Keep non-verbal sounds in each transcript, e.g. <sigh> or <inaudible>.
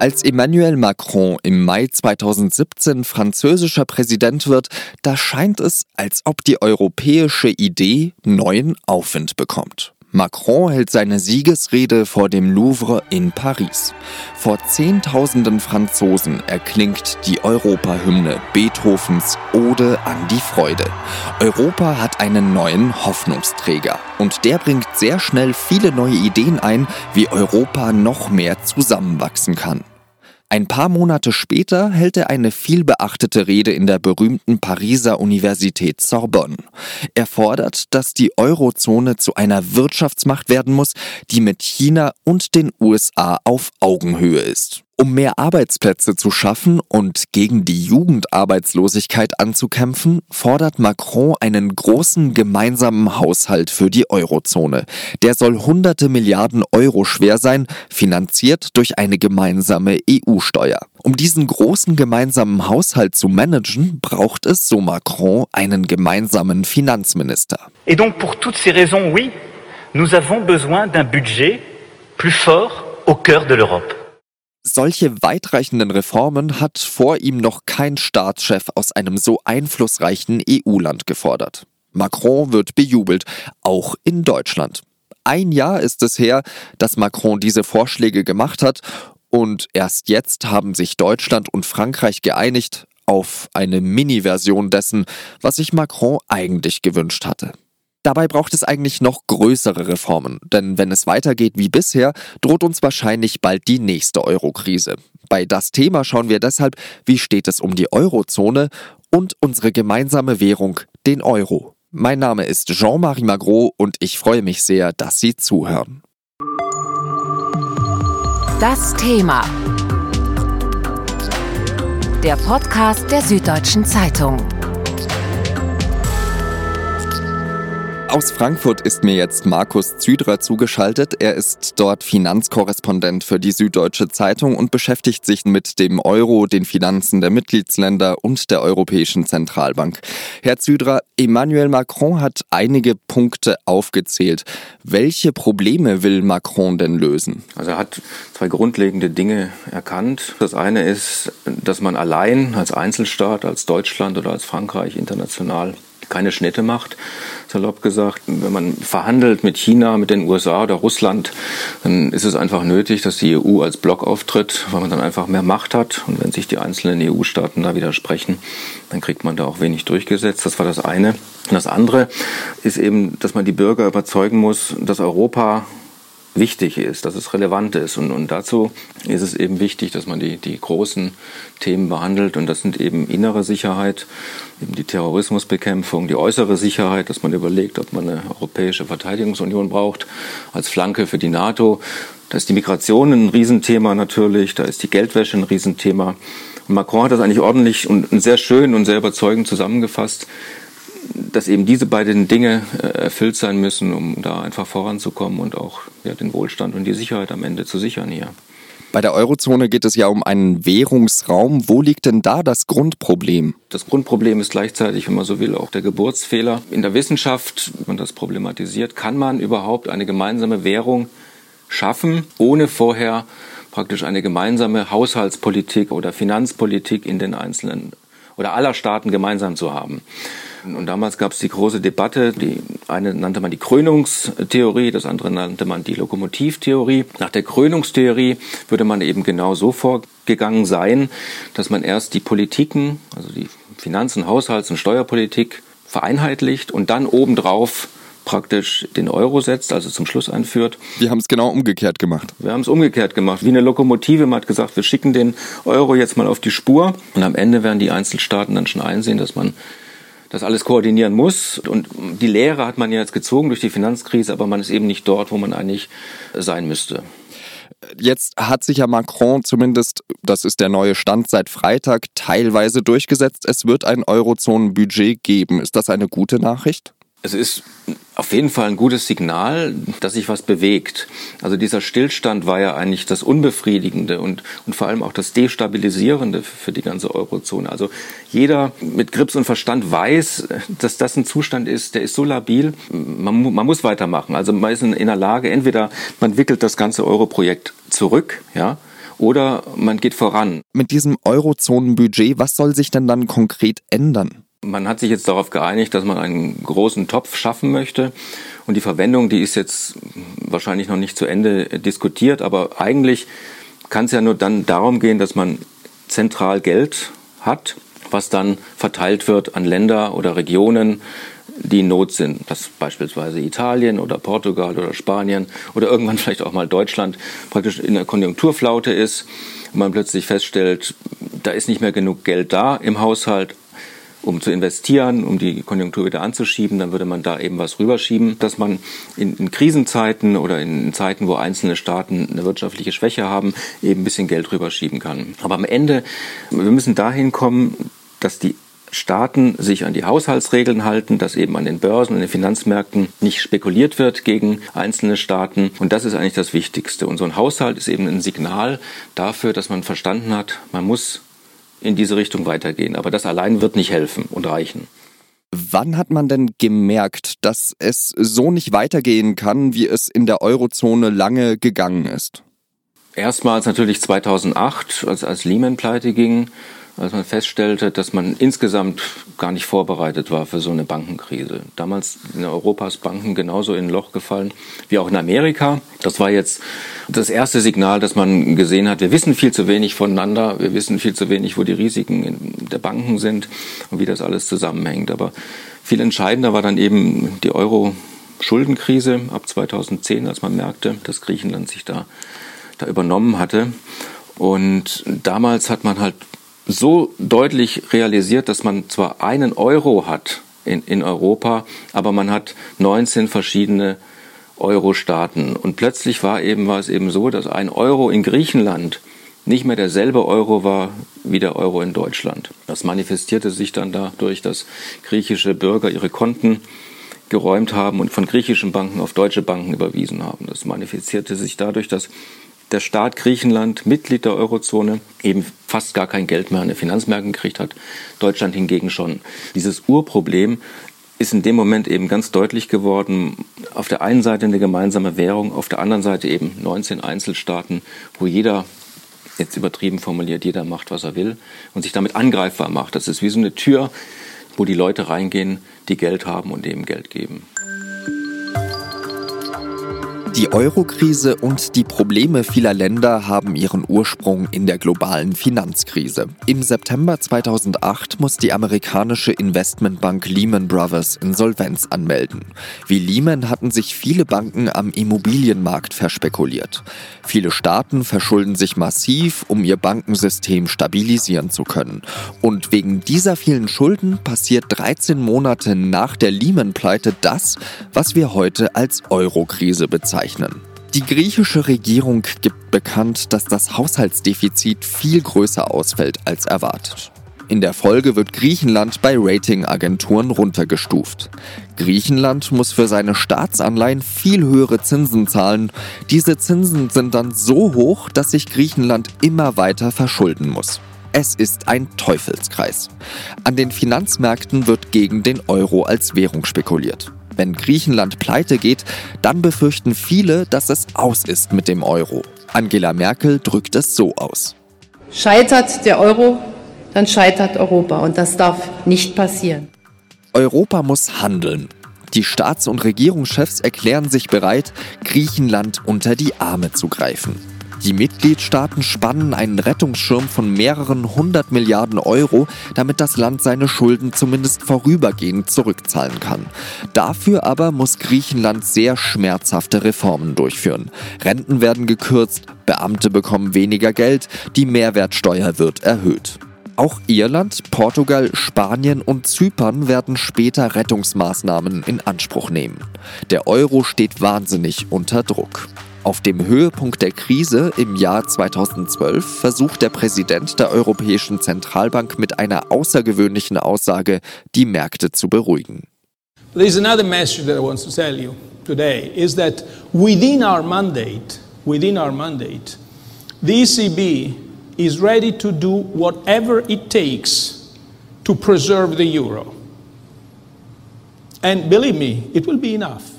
Als Emmanuel Macron im Mai 2017 französischer Präsident wird, da scheint es, als ob die europäische Idee neuen Aufwind bekommt. Macron hält seine Siegesrede vor dem Louvre in Paris. Vor Zehntausenden Franzosen erklingt die Europahymne Beethovens Ode an die Freude. Europa hat einen neuen Hoffnungsträger und der bringt sehr schnell viele neue Ideen ein, wie Europa noch mehr zusammenwachsen kann. Ein paar Monate später hält er eine vielbeachtete Rede in der berühmten Pariser Universität Sorbonne. Er fordert, dass die Eurozone zu einer Wirtschaftsmacht werden muss, die mit China und den USA auf Augenhöhe ist. Um mehr Arbeitsplätze zu schaffen und gegen die Jugendarbeitslosigkeit anzukämpfen, fordert Macron einen großen gemeinsamen Haushalt für die Eurozone. Der soll hunderte Milliarden Euro schwer sein, finanziert durch eine gemeinsame EU-Steuer. Um diesen großen gemeinsamen Haushalt zu managen, braucht es, so Macron, einen gemeinsamen Finanzminister. Et donc pour toutes ces raisons, oui, nous avons besoin d'un budget plus fort au cœur de l'Europe. Solche weitreichenden Reformen hat vor ihm noch kein Staatschef aus einem so einflussreichen EU-Land gefordert. Macron wird bejubelt, auch in Deutschland. Ein Jahr ist es her, dass Macron diese Vorschläge gemacht hat und erst jetzt haben sich Deutschland und Frankreich geeinigt auf eine Mini-Version dessen, was sich Macron eigentlich gewünscht hatte. Dabei braucht es eigentlich noch größere Reformen, denn wenn es weitergeht wie bisher, droht uns wahrscheinlich bald die nächste Eurokrise. Bei das Thema schauen wir deshalb, wie steht es um die Eurozone und unsere gemeinsame Währung, den Euro. Mein Name ist Jean-Marie Magro und ich freue mich sehr, dass Sie zuhören. Das Thema. Der Podcast der Süddeutschen Zeitung. Aus Frankfurt ist mir jetzt Markus Züdrer zugeschaltet. Er ist dort Finanzkorrespondent für die Süddeutsche Zeitung und beschäftigt sich mit dem Euro, den Finanzen der Mitgliedsländer und der Europäischen Zentralbank. Herr Züdrer, Emmanuel Macron hat einige Punkte aufgezählt. Welche Probleme will Macron denn lösen? Also er hat zwei grundlegende Dinge erkannt. Das eine ist, dass man allein als Einzelstaat, als Deutschland oder als Frankreich international keine Schnitte macht, salopp gesagt. Wenn man verhandelt mit China, mit den USA oder Russland, dann ist es einfach nötig, dass die EU als Block auftritt, weil man dann einfach mehr Macht hat. Und wenn sich die einzelnen EU-Staaten da widersprechen, dann kriegt man da auch wenig durchgesetzt. Das war das eine. Und das andere ist eben, dass man die Bürger überzeugen muss, dass Europa wichtig ist, dass es relevant ist. Und, und dazu ist es eben wichtig, dass man die, die großen Themen behandelt. Und das sind eben innere Sicherheit, eben die Terrorismusbekämpfung, die äußere Sicherheit, dass man überlegt, ob man eine europäische Verteidigungsunion braucht als Flanke für die NATO. Da ist die Migration ein Riesenthema natürlich, da ist die Geldwäsche ein Riesenthema. Und Macron hat das eigentlich ordentlich und sehr schön und sehr überzeugend zusammengefasst dass eben diese beiden Dinge äh, erfüllt sein müssen, um da einfach voranzukommen und auch ja, den Wohlstand und die Sicherheit am Ende zu sichern hier. Bei der Eurozone geht es ja um einen Währungsraum. Wo liegt denn da das Grundproblem? Das Grundproblem ist gleichzeitig, wenn man so will, auch der Geburtsfehler. In der Wissenschaft, wenn man das problematisiert, kann man überhaupt eine gemeinsame Währung schaffen, ohne vorher praktisch eine gemeinsame Haushaltspolitik oder Finanzpolitik in den einzelnen oder aller Staaten gemeinsam zu haben. Und damals gab es die große Debatte, die eine nannte man die Krönungstheorie, das andere nannte man die Lokomotivtheorie. Nach der Krönungstheorie würde man eben genau so vorgegangen sein, dass man erst die Politiken, also die Finanzen, Haushalts- und Steuerpolitik vereinheitlicht und dann obendrauf praktisch den Euro setzt, also zum Schluss einführt. Wir haben es genau umgekehrt gemacht. Wir haben es umgekehrt gemacht. Wie eine Lokomotive. Man hat gesagt, wir schicken den Euro jetzt mal auf die Spur. Und am Ende werden die Einzelstaaten dann schon einsehen, dass man das alles koordinieren muss. Und die Lehre hat man ja jetzt gezogen durch die Finanzkrise, aber man ist eben nicht dort, wo man eigentlich sein müsste. Jetzt hat sich ja Macron zumindest, das ist der neue Stand seit Freitag, teilweise durchgesetzt. Es wird ein Eurozonenbudget geben. Ist das eine gute Nachricht? Es ist auf jeden Fall ein gutes Signal, dass sich was bewegt. Also dieser Stillstand war ja eigentlich das Unbefriedigende und, und vor allem auch das Destabilisierende für die ganze Eurozone. Also jeder mit Grips und Verstand weiß, dass das ein Zustand ist, der ist so labil, man, man muss weitermachen. Also man ist in, der Lage, entweder man wickelt das ganze Euro-Projekt zurück, ja, oder man geht voran. Mit diesem Eurozonenbudget, was soll sich denn dann konkret ändern? Man hat sich jetzt darauf geeinigt, dass man einen großen Topf schaffen möchte. Und die Verwendung, die ist jetzt wahrscheinlich noch nicht zu Ende diskutiert, aber eigentlich kann es ja nur dann darum gehen, dass man zentral Geld hat, was dann verteilt wird an Länder oder Regionen, die in Not sind. Das beispielsweise Italien oder Portugal oder Spanien oder irgendwann <laughs> vielleicht auch mal Deutschland praktisch in der Konjunkturflaute ist man plötzlich feststellt, da ist nicht mehr genug Geld da im Haushalt, um zu investieren, um die Konjunktur wieder anzuschieben, dann würde man da eben was rüberschieben, dass man in, in, Krisenzeiten oder in Zeiten, wo einzelne Staaten eine wirtschaftliche Schwäche haben, eben ein bisschen Geld rüberschieben kann. Aber am Ende, wir müssen dahin kommen, dass die Staaten sich an die Haushaltsregeln halten, dass eben an den Börsen und den Finanzmärkten nicht spekuliert wird gegen einzelne Staaten. Und das ist eigentlich das Wichtigste. Und so ein Haushalt ist eben ein Signal dafür, dass man verstanden hat, man muss in diese Richtung weitergehen. Aber das allein wird nicht helfen und reichen. Wann hat man denn gemerkt, dass es so nicht weitergehen kann, wie es in der Eurozone lange gegangen ist? Erstmals natürlich 2008, als, als Lehman pleite ging als man feststellte, dass man insgesamt gar nicht vorbereitet war für so eine Bankenkrise. Damals in Europas Banken genauso in ein Loch gefallen wie auch in Amerika. Das war jetzt das erste Signal, dass man gesehen hat, wir wissen viel zu wenig voneinander, wir wissen viel zu wenig, wo die Risiken der Banken sind und wie das alles zusammenhängt. Aber viel entscheidender war dann eben die Euro-Schuldenkrise ab 2010, als man merkte, dass Griechenland sich da, da übernommen hatte. Und damals hat man halt so deutlich realisiert, dass man zwar einen Euro hat in, in Europa, aber man hat 19 verschiedene Euro-Staaten. Und plötzlich war, eben, war es eben so, dass ein Euro in Griechenland nicht mehr derselbe Euro war wie der Euro in Deutschland. Das manifestierte sich dann dadurch, dass griechische Bürger ihre Konten geräumt haben und von griechischen Banken auf deutsche Banken überwiesen haben. Das manifestierte sich dadurch, dass der Staat Griechenland, Mitglied der Eurozone, eben fast gar kein Geld mehr an den Finanzmärkten gekriegt hat. Deutschland hingegen schon. Dieses Urproblem ist in dem Moment eben ganz deutlich geworden. Auf der einen Seite eine gemeinsame Währung, auf der anderen Seite eben 19 Einzelstaaten, wo jeder, jetzt übertrieben formuliert, jeder macht, was er will und sich damit angreifbar macht. Das ist wie so eine Tür, wo die Leute reingehen, die Geld haben und eben Geld geben. Die Eurokrise und die Probleme vieler Länder haben ihren Ursprung in der globalen Finanzkrise. Im September 2008 muss die amerikanische Investmentbank Lehman Brothers Insolvenz anmelden. Wie Lehman hatten sich viele Banken am Immobilienmarkt verspekuliert. Viele Staaten verschulden sich massiv, um ihr Bankensystem stabilisieren zu können. Und wegen dieser vielen Schulden passiert 13 Monate nach der Lehman-Pleite das, was wir heute als Eurokrise bezeichnen bezeichnen. Die griechische Regierung gibt bekannt, dass das Haushaltsdefizit viel größer ausfällt als erwartet. In der Folge wird Griechenland bei Ratingagenturen runtergestuft. Griechenland muss für seine Staatsanleihen viel höhere Zinsen zahlen. Diese Zinsen sind dann so hoch, dass sich Griechenland immer weiter verschulden muss. Es ist ein Teufelskreis. An den Finanzmärkten wird gegen den Euro als Währung spekuliert. Wenn Griechenland pleite geht, dann befürchten viele, dass es aus ist mit dem Euro. Angela Merkel drückt es so aus. Scheitert der Euro, dann scheitert Europa und das darf nicht passieren. Europa muss handeln. Die Staats- und Regierungschefs erklären sich bereit, Griechenland unter die Arme zu greifen. Die Mitgliedstaaten spannen einen Rettungsschirm von mehreren hundert Milliarden Euro, damit das Land seine Schulden zumindest vorübergehend zurückzahlen kann. Dafür aber muss Griechenland sehr schmerzhafte Reformen durchführen. Renten werden gekürzt, Beamte bekommen weniger Geld, die Mehrwertsteuer wird erhöht. Auch Irland, Portugal, Spanien und Zypern werden später Rettungsmaßnahmen in Anspruch nehmen. Der Euro steht wahnsinnig unter Druck. Auf dem Höhepunkt der Krise im Jahr 2012 versucht der Präsident der Europäischen Zentralbank mit einer außergewöhnlichen Aussage, die Märkte zu beruhigen. There is another message that I want to tell you today is that within our mandate, within our mandate, the ECB is ready to do whatever it takes to preserve the euro. And believe me, it will be enough.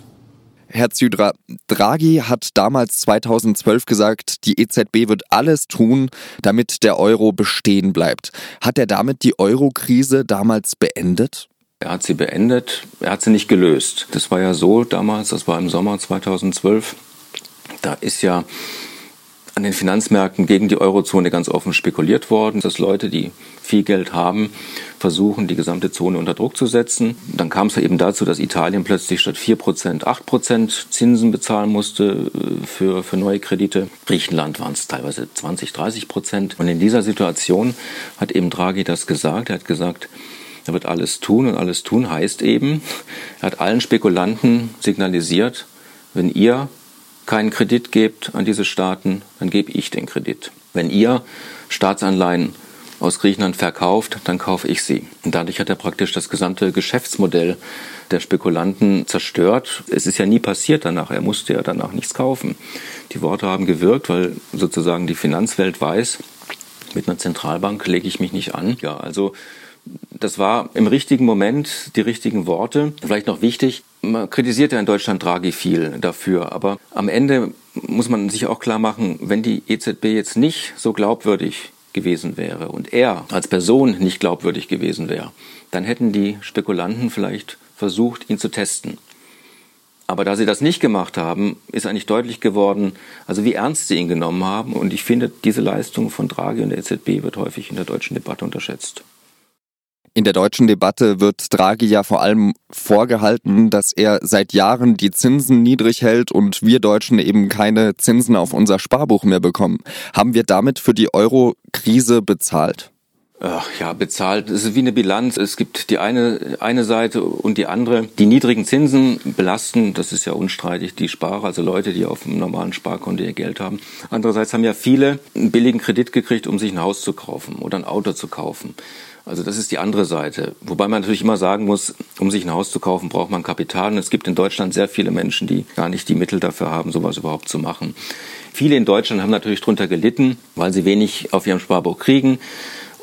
Herr Zydra, Draghi hat damals 2012 gesagt, die EZB wird alles tun, damit der Euro bestehen bleibt. Hat er damit die Euro-Krise damals beendet? Er hat sie beendet, er hat sie nicht gelöst. Das war ja so damals, das war im Sommer 2012. Da ist ja an den Finanzmärkten gegen die Eurozone ganz offen spekuliert worden, dass Leute, die viel Geld haben, versuchen, die gesamte Zone unter Druck zu setzen. Dann kam es eben dazu, dass Italien plötzlich statt 4% 8% Zinsen bezahlen musste äh, für, für neue Kredite. Griechenland waren es teilweise 20, 30% Und in dieser Situation hat eben Draghi das gesagt. Er hat gesagt, er wird alles tun und alles tun heißt eben, er hat allen Spekulanten signalisiert, wenn ihr keinen Kredit gebt an diese Staaten, dann gebe ich den Kredit. Wenn ihr Staatsanleihen aus Griechenland verkauft, dann kaufe ich sie. Und dadurch hat er praktisch das gesamte Geschäftsmodell der Spekulanten zerstört. Es ist ja nie passiert danach. Er musste ja danach nichts kaufen. Die Worte haben gewirkt, weil sozusagen die Finanzwelt weiß, mit einer Zentralbank lege ich mich nicht an. Ja, also das war im richtigen Moment die richtigen Worte. Vielleicht noch wichtig, man kritisiert ja in Deutschland Draghi viel dafür, aber am Ende muss man sich auch klar machen, wenn die EZB jetzt nicht so glaubwürdig gewesen wäre und er als Person nicht glaubwürdig gewesen wäre, dann hätten die Spekulanten vielleicht versucht, ihn zu testen. Aber da sie das nicht gemacht haben, ist eigentlich deutlich geworden, also wie ernst sie ihn genommen haben. Und ich finde, diese Leistung von Draghi und der EZB wird häufig in der deutschen Debatte unterschätzt. In der deutschen Debatte wird Draghi ja vor allem vorgehalten, dass er seit Jahren die Zinsen niedrig hält und wir Deutschen eben keine Zinsen auf unser Sparbuch mehr bekommen. Haben wir damit für die Euro-Krise bezahlt? Ach ja, bezahlt. Es ist wie eine Bilanz. Es gibt die eine, eine Seite und die andere. Die niedrigen Zinsen belasten, das ist ja unstreitig, die Sparer, also Leute, die auf einem normalen Sparkonto ihr Geld haben. Andererseits haben ja viele einen billigen Kredit gekriegt, um sich ein Haus zu kaufen oder ein Auto zu kaufen. Also das ist die andere Seite. Wobei man natürlich immer sagen muss, um sich ein Haus zu kaufen, braucht man Kapital. Und es gibt in Deutschland sehr viele Menschen, die gar nicht die Mittel dafür haben, sowas überhaupt zu machen. Viele in Deutschland haben natürlich darunter gelitten, weil sie wenig auf ihrem Sparbuch kriegen.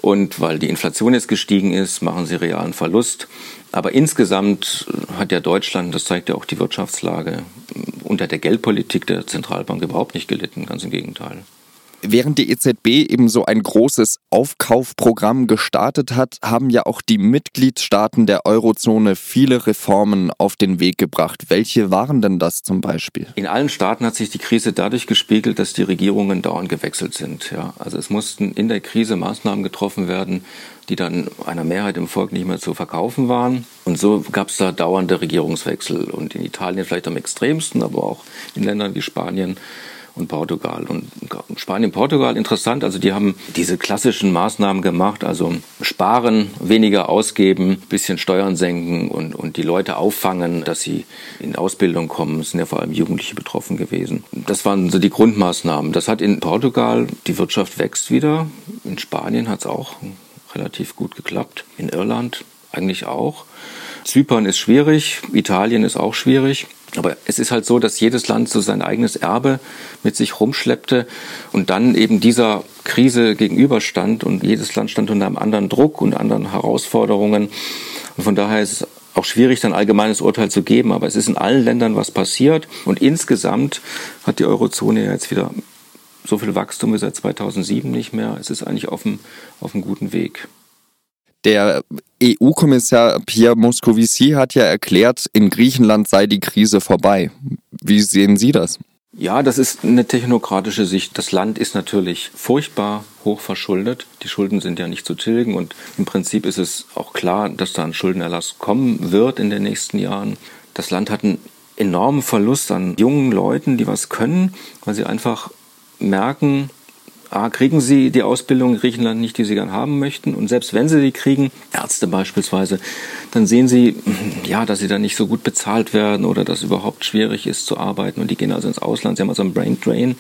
Und weil die Inflation jetzt gestiegen ist, machen sie realen Verlust. Aber insgesamt hat ja Deutschland, das zeigt ja auch die Wirtschaftslage, unter der Geldpolitik der Zentralbank überhaupt nicht gelitten. Ganz im Gegenteil. Während die EZB eben so ein großes Aufkaufprogramm gestartet hat, haben ja auch die Mitgliedstaaten der Eurozone viele Reformen auf den Weg gebracht. Welche waren denn das zum Beispiel? In allen Staaten hat sich die Krise dadurch gespiegelt, dass die Regierungen dauernd gewechselt sind. Ja, also es mussten in der Krise Maßnahmen getroffen werden, die dann einer Mehrheit im Volk nicht mehr zu verkaufen waren. Und so gab es da dauernde Regierungswechsel. Und in Italien vielleicht am extremsten, aber auch in Ländern wie Spanien und Portugal. Und Spanien, Portugal, interessant, also die haben diese klassischen Maßnahmen gemacht, also sparen, weniger ausgeben, bisschen Steuern senken und, und die Leute auffangen, dass sie in Ausbildung kommen. Es sind ja vor allem Jugendliche betroffen gewesen. Das waren so die Grundmaßnahmen. Das hat in Portugal, die Wirtschaft wächst wieder. In Spanien hat es auch relativ gut geklappt. In Irland eigentlich auch. Zypern ist schwierig, Italien ist auch schwierig. Aber es ist halt so, dass jedes Land so sein eigenes Erbe mit sich rumschleppte und dann eben dieser Krise gegenüberstand und jedes Land stand unter einem anderen Druck und anderen Herausforderungen. Und von daher ist es auch schwierig, ein allgemeines Urteil zu geben, aber es ist in allen Ländern was passiert und insgesamt hat die Eurozone ja jetzt wieder so viel Wachstum wie seit 2007 nicht mehr. Es ist eigentlich auf einem, auf einem guten Weg. Der EU-Kommissar Pierre Moscovici hat ja erklärt, in Griechenland sei die Krise vorbei. Wie sehen Sie das? Ja, das ist eine technokratische Sicht. Das Land ist natürlich furchtbar hoch verschuldet. Die Schulden sind ja nicht zu tilgen und im Prinzip ist es auch klar, dass da ein Schuldenerlass kommen wird in den nächsten Jahren. Das Land hat einen enormen Verlust an jungen Leuten, die was können, weil sie einfach merken, A, kriegen sie die Ausbildung in Griechenland nicht, die sie gern haben möchten. Und selbst wenn sie die kriegen, Ärzte beispielsweise, dann sehen sie, <clears throat> ja, dass sie dann nicht so gut bezahlt werden oder dass es überhaupt schwierig ist zu arbeiten. Und die gehen also ins Ausland. Sie haben also einen Brain Drain.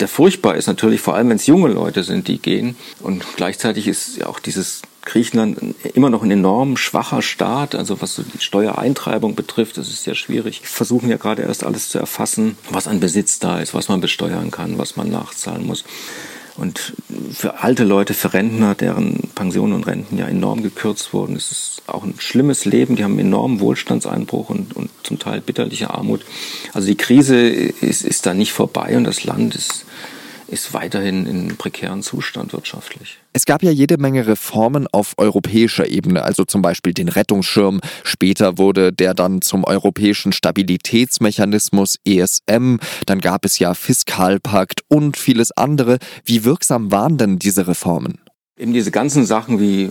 Der furchtbar ist natürlich, vor allem wenn es junge Leute sind, die gehen. Und gleichzeitig ist ja auch dieses Griechenland immer noch ein enorm schwacher Staat, also was so die Steuereintreibung betrifft, das ist sehr schwierig. Wir versuchen ja gerade erst alles zu erfassen, was an Besitz da ist, was man besteuern kann, was man nachzahlen muss. Und für alte Leute, für Rentner, deren Pensionen und Renten ja enorm gekürzt wurden, ist es auch ein schlimmes Leben. Die haben einen enormen Wohlstandseinbruch und, und zum Teil bitterliche Armut. Also die Krise ist, ist da nicht vorbei und das Land ist ist weiterhin in prekären Zustand wirtschaftlich. Es gab ja jede Menge Reformen auf europäischer Ebene, also zum Beispiel den Rettungsschirm. Später wurde der dann zum europäischen Stabilitätsmechanismus ESM. Dann gab es ja Fiskalpakt und vieles andere. Wie wirksam waren denn diese Reformen? Eben diese ganzen Sachen wie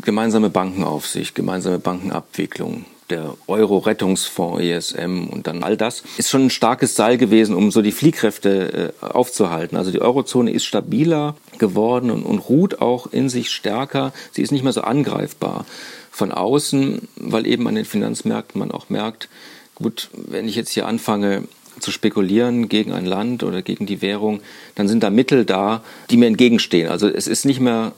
gemeinsame Bankenaufsicht, gemeinsame Bankenabwicklung, der Euro-Rettungsfonds ESM und dann all das, ist schon ein starkes Seil gewesen, um so die Fliehkräfte äh, aufzuhalten. Also die Eurozone ist stabiler geworden und, und ruht auch in sich stärker. Sie ist nicht mehr so angreifbar von außen, weil eben an den Finanzmärkten man auch merkt, gut, wenn ich jetzt hier anfange, zu spekulieren gegen ein Land oder gegen die Währung, dann sind da Mittel da, die mir entgegenstehen. Also es ist nicht mehr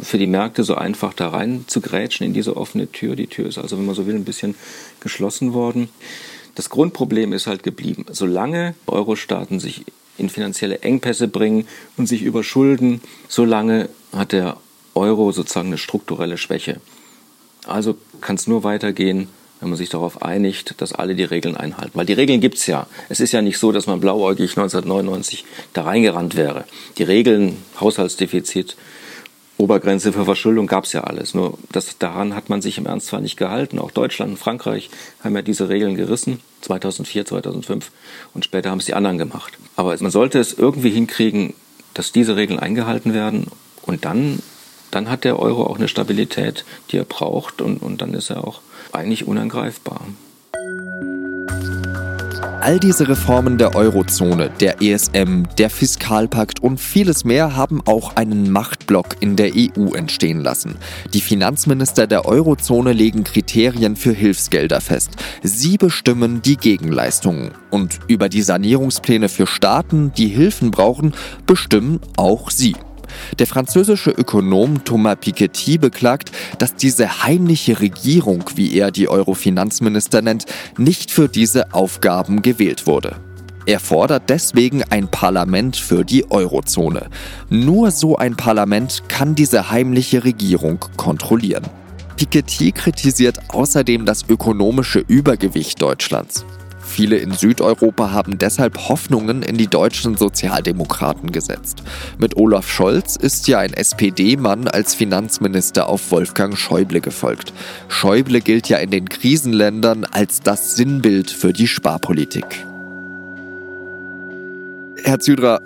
für die Märkte so einfach da rein zu grätschen in diese offene Tür. Die Tür ist also, wenn man so will, ein bisschen geschlossen worden. Das Grundproblem ist halt geblieben. Solange Euro-Staaten sich in finanzielle Engpässe bringen und sich überschulden, solange hat der Euro sozusagen eine strukturelle Schwäche. Also kann es nur weitergehen, wenn man sich darauf einigt, dass alle die Regeln einhalten. Weil die Regeln gibt es ja. Es ist ja nicht so, dass man blauäugig 1999 da reingerannt wäre. Die Regeln, Haushaltsdefizit, Obergrenze für Verschuldung gab es ja alles. Nur das, daran hat man sich im Ernst zwar nicht gehalten. Auch Deutschland und Frankreich haben ja diese Regeln gerissen, 2004, 2005 und später haben es die anderen gemacht. Aber man sollte es irgendwie hinkriegen, dass diese Regeln eingehalten werden und dann, dann hat der Euro auch eine Stabilität, die er braucht und, und dann ist er auch eigentlich unangreifbar. All diese Reformen der Eurozone, der ESM, der Fiskalpakt und vieles mehr haben auch einen Machtblock in der EU entstehen lassen. Die Finanzminister der Eurozone legen Kriterien für Hilfsgelder fest. Sie bestimmen die Gegenleistungen. Und über die Sanierungspläne für Staaten, die Hilfen brauchen, bestimmen auch sie. Der französische Ökonom Thomas Piketty beklagt, dass diese heimliche Regierung, wie er die Euro-Finanzminister nennt, nicht für diese Aufgaben gewählt wurde. Er fordert deswegen ein Parlament für die Eurozone. Nur so ein Parlament kann diese heimliche Regierung kontrollieren. Piketty kritisiert außerdem das ökonomische Übergewicht Deutschlands. Viele in Südeuropa haben deshalb Hoffnungen in die deutschen Sozialdemokraten gesetzt. Mit Olaf Scholz ist ja ein SPD-Mann als Finanzminister auf Wolfgang Schäuble gefolgt. Schäuble gilt ja in den Krisenländern als das Sinnbild für die Sparpolitik. Herr Zydra,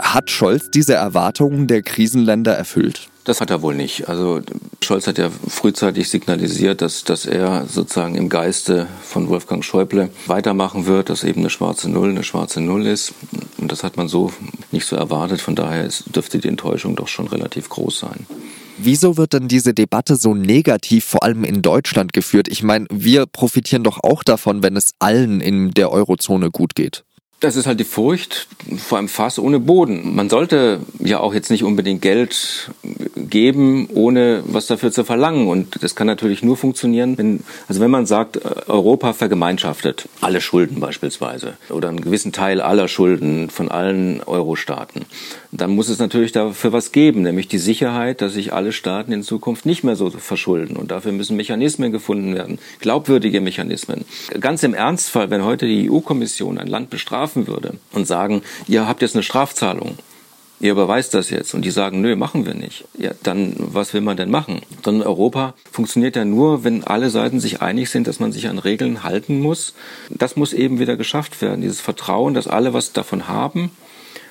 hat Scholz diese Erwartungen der Krisenländer erfüllt? Das hat er wohl nicht. Also Scholz hat ja frühzeitig signalisiert, dass, dass er sozusagen im Geiste von Wolfgang Schäuble weitermachen wird, dass eben eine schwarze Null eine schwarze Null ist. Und das hat man so nicht so erwartet. Von daher dürfte die Enttäuschung doch schon relativ groß sein. Wieso wird denn diese Debatte so negativ, vor allem in Deutschland, geführt? Ich meine, wir profitieren doch auch davon, wenn es allen in der Eurozone gut geht. Das ist halt die Furcht vor einem Fass ohne Boden. Man sollte ja auch jetzt nicht unbedingt Geld geben, ohne was dafür zu verlangen. Und das kann natürlich nur funktionieren, wenn, also wenn man sagt, Europa vergemeinschaftet alle Schulden beispielsweise oder einen gewissen Teil aller Schulden von allen Euro-Staaten, dann muss es natürlich dafür was geben, nämlich die Sicherheit, dass sich alle Staaten in Zukunft nicht mehr so verschulden. Und dafür müssen Mechanismen gefunden werden, glaubwürdige Mechanismen. Ganz im Ernstfall, wenn heute die EU-Kommission ein Land bestrafen würde und sagen, ihr habt jetzt eine Strafzahlung, ihr überweist das jetzt und die sagen, nö, machen wir nicht. Ja, dann was will man denn machen? Sondern Europa funktioniert ja nur, wenn alle Seiten sich einig sind, dass man sich an Regeln halten muss. Das muss eben wieder geschafft werden, dieses Vertrauen, dass alle was davon haben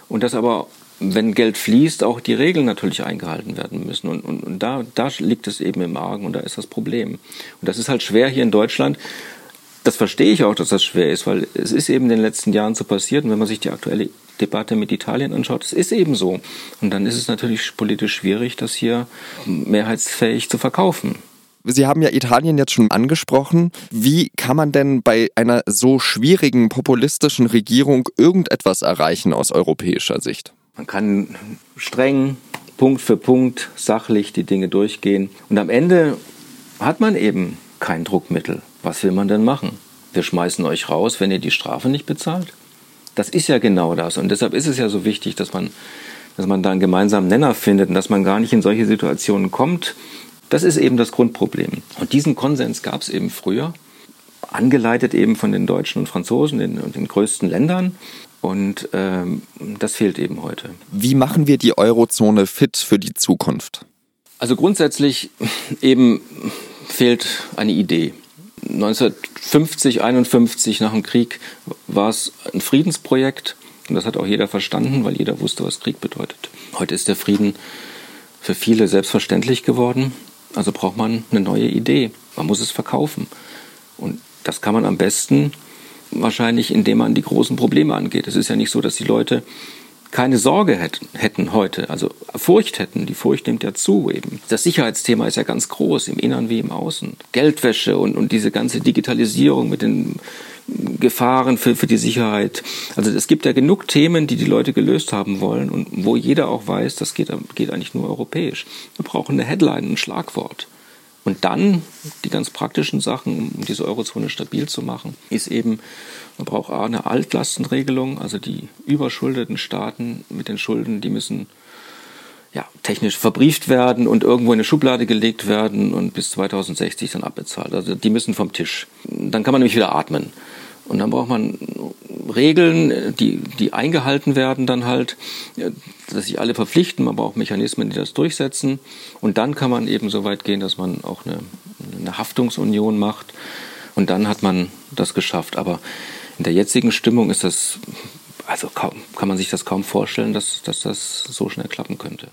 und dass aber wenn Geld fließt, auch die Regeln natürlich eingehalten werden müssen. Und, und, und da, da liegt es eben im Argen und da ist das Problem. Und das ist halt schwer hier in Deutschland. Das verstehe ich auch, dass das schwer ist, weil es ist eben in den letzten Jahren so passiert. Und wenn man sich die aktuelle Debatte mit Italien anschaut, es ist eben so. Und dann ist es natürlich politisch schwierig, das hier mehrheitsfähig zu verkaufen. Sie haben ja Italien jetzt schon angesprochen. Wie kann man denn bei einer so schwierigen populistischen Regierung irgendetwas erreichen aus europäischer Sicht? Man kann streng, Punkt für Punkt, sachlich die Dinge durchgehen. Und am Ende hat man eben kein Druckmittel. Was will man denn machen? Wir schmeißen euch raus, wenn ihr die Strafe nicht bezahlt? Das ist ja genau das. Und deshalb ist es ja so wichtig, dass man dass man da einen gemeinsamen Nenner findet und dass man gar nicht in solche Situationen kommt, das ist eben das Grundproblem. Und diesen Konsens gab es eben früher, angeleitet eben von den Deutschen und Franzosen in, in den größten Ländern. Und ähm, das fehlt eben heute. Wie machen wir die Eurozone fit für die Zukunft? Also grundsätzlich <laughs> eben fehlt eine Idee. 1950, 51 nach dem Krieg war es ein Friedensprojekt und das hat auch jeder verstanden, weil jeder wusste, was Krieg bedeutet. Heute ist der Frieden für viele selbstverständlich geworden. Also braucht man eine neue Idee. Man muss es verkaufen. Und das kann man am besten wahrscheinlich, indem man die großen Probleme angeht. Es ist ja nicht so, dass die Leute keine Sorge hätten heute, also Furcht hätten. Die Furcht nimmt ja zu eben. Das Sicherheitsthema ist ja ganz groß, im Innern wie im Außen. Geldwäsche und, und diese ganze Digitalisierung mit den Gefahren für, für die Sicherheit. Also es gibt ja genug Themen, die die Leute gelöst haben wollen und wo jeder auch weiß, das geht, geht eigentlich nur europäisch. Wir brauchen eine Headline, ein Schlagwort. Und dann die ganz praktischen Sachen, um diese Eurozone stabil zu machen, ist eben, man braucht A, eine Altlastenregelung, also die überschuldeten Staaten mit den Schulden, die müssen ja, technisch verbrieft werden und irgendwo in eine Schublade gelegt werden und bis 2060 dann abbezahlt. Also die müssen vom Tisch. Dann kann man nämlich wieder atmen. Und dann braucht man Regeln, die, die eingehalten werden dann halt, dass sich alle verpflichten. Man braucht Mechanismen, die das durchsetzen. Und dann kann man eben so weit gehen, dass man auch eine, eine Haftungsunion macht. Und dann hat man das geschafft. Aber in der jetzigen Stimmung ist das also kaum, kann man sich das kaum vorstellen, dass, dass das so schnell klappen könnte.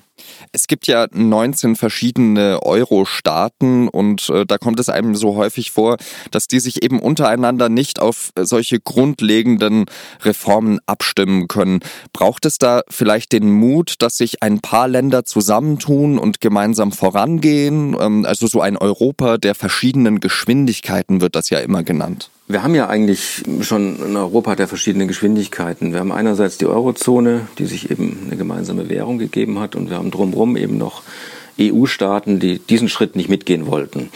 Es gibt ja 19 verschiedene Euro-Staaten und äh, da kommt es einem so häufig vor, dass die sich eben untereinander nicht auf solche grundlegenden Reformen abstimmen können. Braucht es da vielleicht den Mut, dass sich ein paar Länder zusammentun und gemeinsam vorangehen? Ähm, also so ein Europa der verschiedenen Geschwindigkeiten wird das ja immer genannt. Wir haben ja eigentlich schon in Europa der verschiedenen Geschwindigkeiten. Wir haben einerseits die Eurozone, die sich eben eine gemeinsame Währung gegeben hat, und wir haben drumherum eben noch EU-Staaten, die diesen Schritt nicht mitgehen wollten.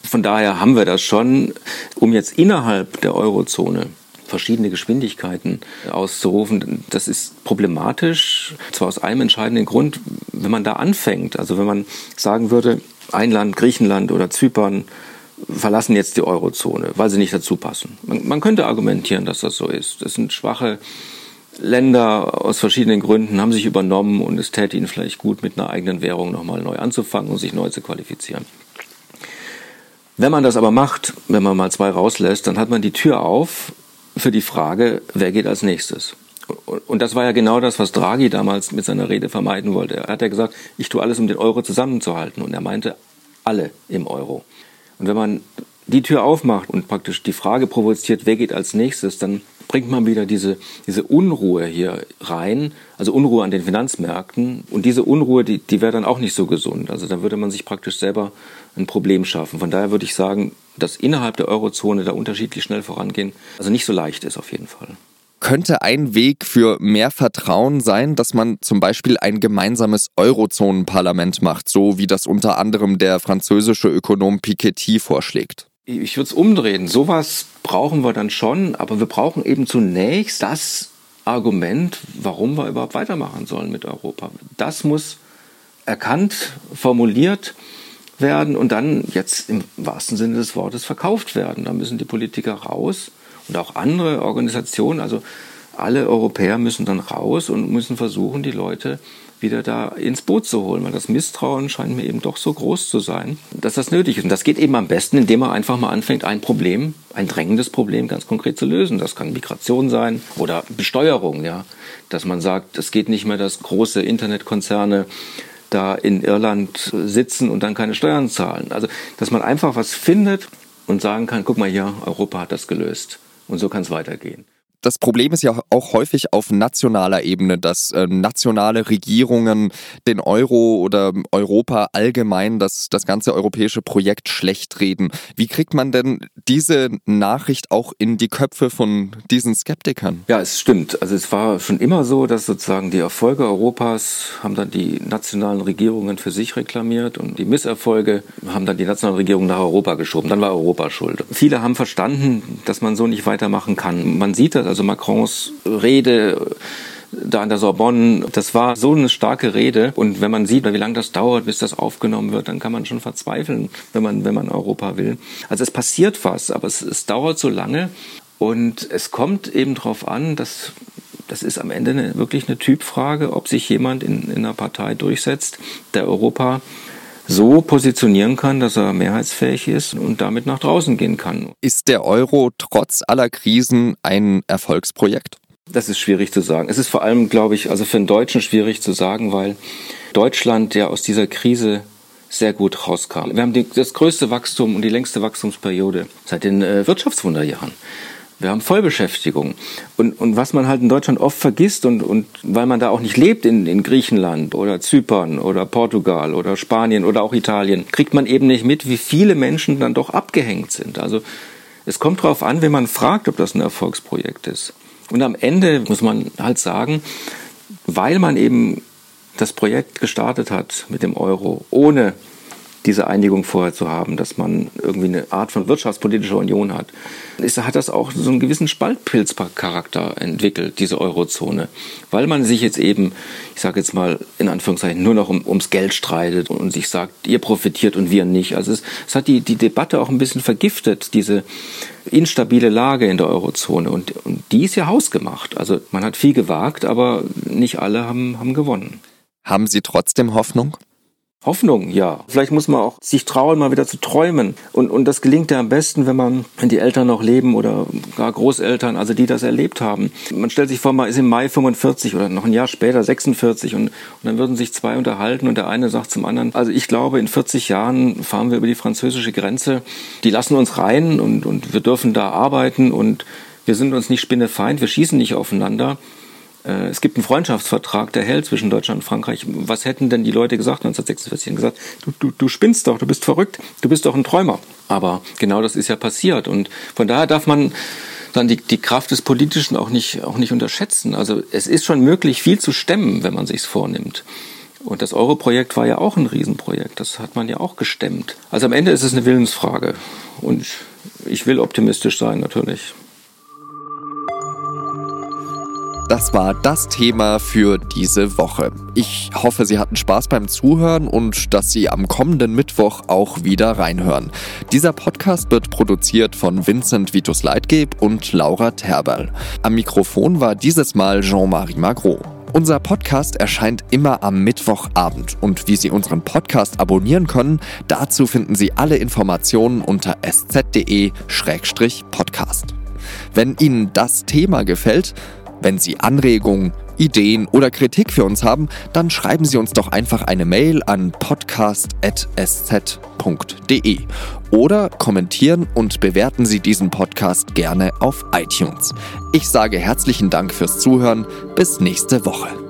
Von daher haben wir das schon, um jetzt innerhalb der Eurozone verschiedene Geschwindigkeiten auszurufen. Das ist problematisch, zwar aus einem entscheidenden Grund, wenn man da anfängt, also wenn man sagen würde, ein Land, Griechenland oder Zypern, verlassen jetzt die Eurozone, weil sie nicht dazu passen. Man, man könnte argumentieren, dass das so ist. Das sind schwache Länder aus verschiedenen Gründen, haben sich übernommen und es täte ihnen vielleicht gut, mit einer eigenen Währung nochmal neu anzufangen und sich neu zu qualifizieren. Wenn man das aber macht, wenn man mal zwei rauslässt, dann hat man die Tür auf für die Frage, wer geht als nächstes. Und das war ja genau das, was Draghi damals mit seiner Rede vermeiden wollte. Er hat ja gesagt, ich tue alles, um den Euro zusammenzuhalten. Und er meinte alle im Euro. Und wenn man die Tür aufmacht und praktisch die Frage provoziert, wer geht als nächstes, dann bringt man wieder diese, diese Unruhe hier rein, also Unruhe an den Finanzmärkten. Und diese Unruhe, die, die wäre dann auch nicht so gesund. Also da würde man sich praktisch selber ein Problem schaffen. Von daher würde ich sagen, dass innerhalb der Eurozone da unterschiedlich schnell vorangehen, also nicht so leicht ist auf jeden Fall. Könnte ein Weg für mehr Vertrauen sein, dass man zum Beispiel ein gemeinsames Eurozonenparlament macht, so wie das unter anderem der französische Ökonom Piketty vorschlägt? Ich würde es umdrehen. Sowas brauchen wir dann schon, aber wir brauchen eben zunächst das Argument, warum wir überhaupt weitermachen sollen mit Europa. Das muss erkannt, formuliert werden und dann jetzt im wahrsten Sinne des Wortes verkauft werden. Da müssen die Politiker raus und auch andere Organisationen, also alle Europäer müssen dann raus und müssen versuchen, die Leute wieder da ins Boot zu holen, weil das Misstrauen scheint mir eben doch so groß zu sein, dass das nötig ist. Und das geht eben am besten, indem man einfach mal anfängt, ein Problem, ein drängendes Problem ganz konkret zu lösen. Das kann Migration sein oder Besteuerung, ja. Dass man sagt, es geht nicht mehr, dass große Internetkonzerne da in Irland sitzen und dann keine Steuern zahlen. Also, dass man einfach was findet und sagen kann, guck mal hier, Europa hat das gelöst. Und so kann es weitergehen das Problem ist ja auch häufig auf nationaler Ebene, dass äh, nationale Regierungen den Euro oder Europa allgemein das, das ganze europäische Projekt schlecht reden. Wie kriegt man denn diese Nachricht auch in die Köpfe von diesen Skeptikern? Ja, es stimmt. Also es war schon immer so, dass sozusagen die Erfolge Europas haben dann die nationalen Regierungen für sich reklamiert und die Misserfolge haben dann die nationalen Regierungen nach Europa geschoben. Dann war Europa schuld. Viele haben verstanden, dass man so nicht weitermachen kann. Man sieht das also Macrons Rede da an der Sorbonne. Das war so eine starke Rede. Und wenn man sieht, wie lange das dauert, bis das aufgenommen wird, dann kann man schon verzweifeln, wenn man, wenn man Europa will. Also es passiert was, aber es, es dauert so lange. Und es kommt eben darauf an, dass das ist am Ende eine, wirklich eine Typfrage, ob sich jemand in, in einer Partei durchsetzt, der Europa so positionieren kann, dass er mehrheitsfähig ist und damit nach draußen gehen kann. Ist der Euro trotz aller Krisen ein Erfolgsprojekt? Das ist schwierig zu sagen. Es ist vor allem, glaube ich, also für einen Deutschen schwierig zu sagen, weil Deutschland ja aus dieser Krise sehr gut rauskam. Wir haben die, das größte Wachstum und die längste Wachstumsperiode seit den äh, Wirtschaftswunderjahren. Wir haben Vollbeschäftigung. Und, und was man halt in Deutschland oft vergisst und, und weil man da auch nicht lebt in, in Griechenland oder Zypern oder Portugal oder Spanien oder auch Italien, kriegt man eben nicht mit, wie viele Menschen dann doch abgehängt sind. Also es kommt darauf an, wenn man fragt, ob das ein Erfolgsprojekt ist. Und am Ende muss man halt sagen, weil man eben das Projekt gestartet hat mit dem Euro, ohne diese Einigung vorher zu haben, dass man irgendwie eine Art von wirtschaftspolitischer Union hat, ist, hat das auch so einen gewissen Spaltpilzcharakter entwickelt, diese Eurozone. Weil man sich jetzt eben, ich sage jetzt mal in Anführungszeichen, nur noch um, ums Geld streitet und sich sagt, ihr profitiert und wir nicht. Also es, es hat die, die Debatte auch ein bisschen vergiftet, diese instabile Lage in der Eurozone. Und, und die ist ja hausgemacht. Also man hat viel gewagt, aber nicht alle haben, haben gewonnen. Haben Sie trotzdem Hoffnung? Hoffnung, ja. Vielleicht muss man auch sich trauen, mal wieder zu träumen. Und, und das gelingt ja am besten, wenn man, wenn die Eltern noch leben oder gar Großeltern, also die das erlebt haben. Man stellt sich vor, man ist im Mai 45 oder noch ein Jahr später 46 und, und dann würden sich zwei unterhalten und der eine sagt zum anderen, also ich glaube, in 40 Jahren fahren wir über die französische Grenze. Die lassen uns rein und, und wir dürfen da arbeiten und wir sind uns nicht spinnefeind, wir schießen nicht aufeinander. Äh, es gibt einen Freundschaftsvertrag, der hält zwischen Deutschland und Frankreich. Was hätten denn die Leute gesagt 1946? Und gesagt, du, du, du spinnst doch, du bist verrückt, du bist doch ein Träumer. Aber genau das ist ja passiert. Und von daher darf man dann die, die Kraft des Politischen auch nicht, auch nicht unterschätzen. Also es ist schon möglich, viel zu stemmen, wenn man sich's vornimmt. Und das Euro-Projekt war ja auch ein Riesenprojekt. Das hat man ja auch gestemmt. Also am Ende ist es eine Willensfrage. Und ich will optimistisch sein, natürlich. Das war das Thema für diese Woche. Ich hoffe, Sie hatten Spaß beim Zuhören und dass Sie am kommenden Mittwoch auch wieder reinhören. Dieser Podcast wird produziert von Vincent Vitus Leitgeb und Laura Terberl. Am Mikrofon war dieses Mal Jean-Marie Magro. Unser Podcast erscheint immer am Mittwochabend und wie Sie unseren Podcast abonnieren können, dazu finden Sie alle Informationen unter sz.de-podcast. Wenn Ihnen das Thema gefällt, wenn Sie Anregungen, Ideen oder Kritik für uns haben, dann schreiben Sie uns doch einfach eine Mail an podcast.sz.de oder kommentieren und bewerten Sie diesen Podcast gerne auf iTunes. Ich sage herzlichen Dank fürs Zuhören. Bis nächste Woche.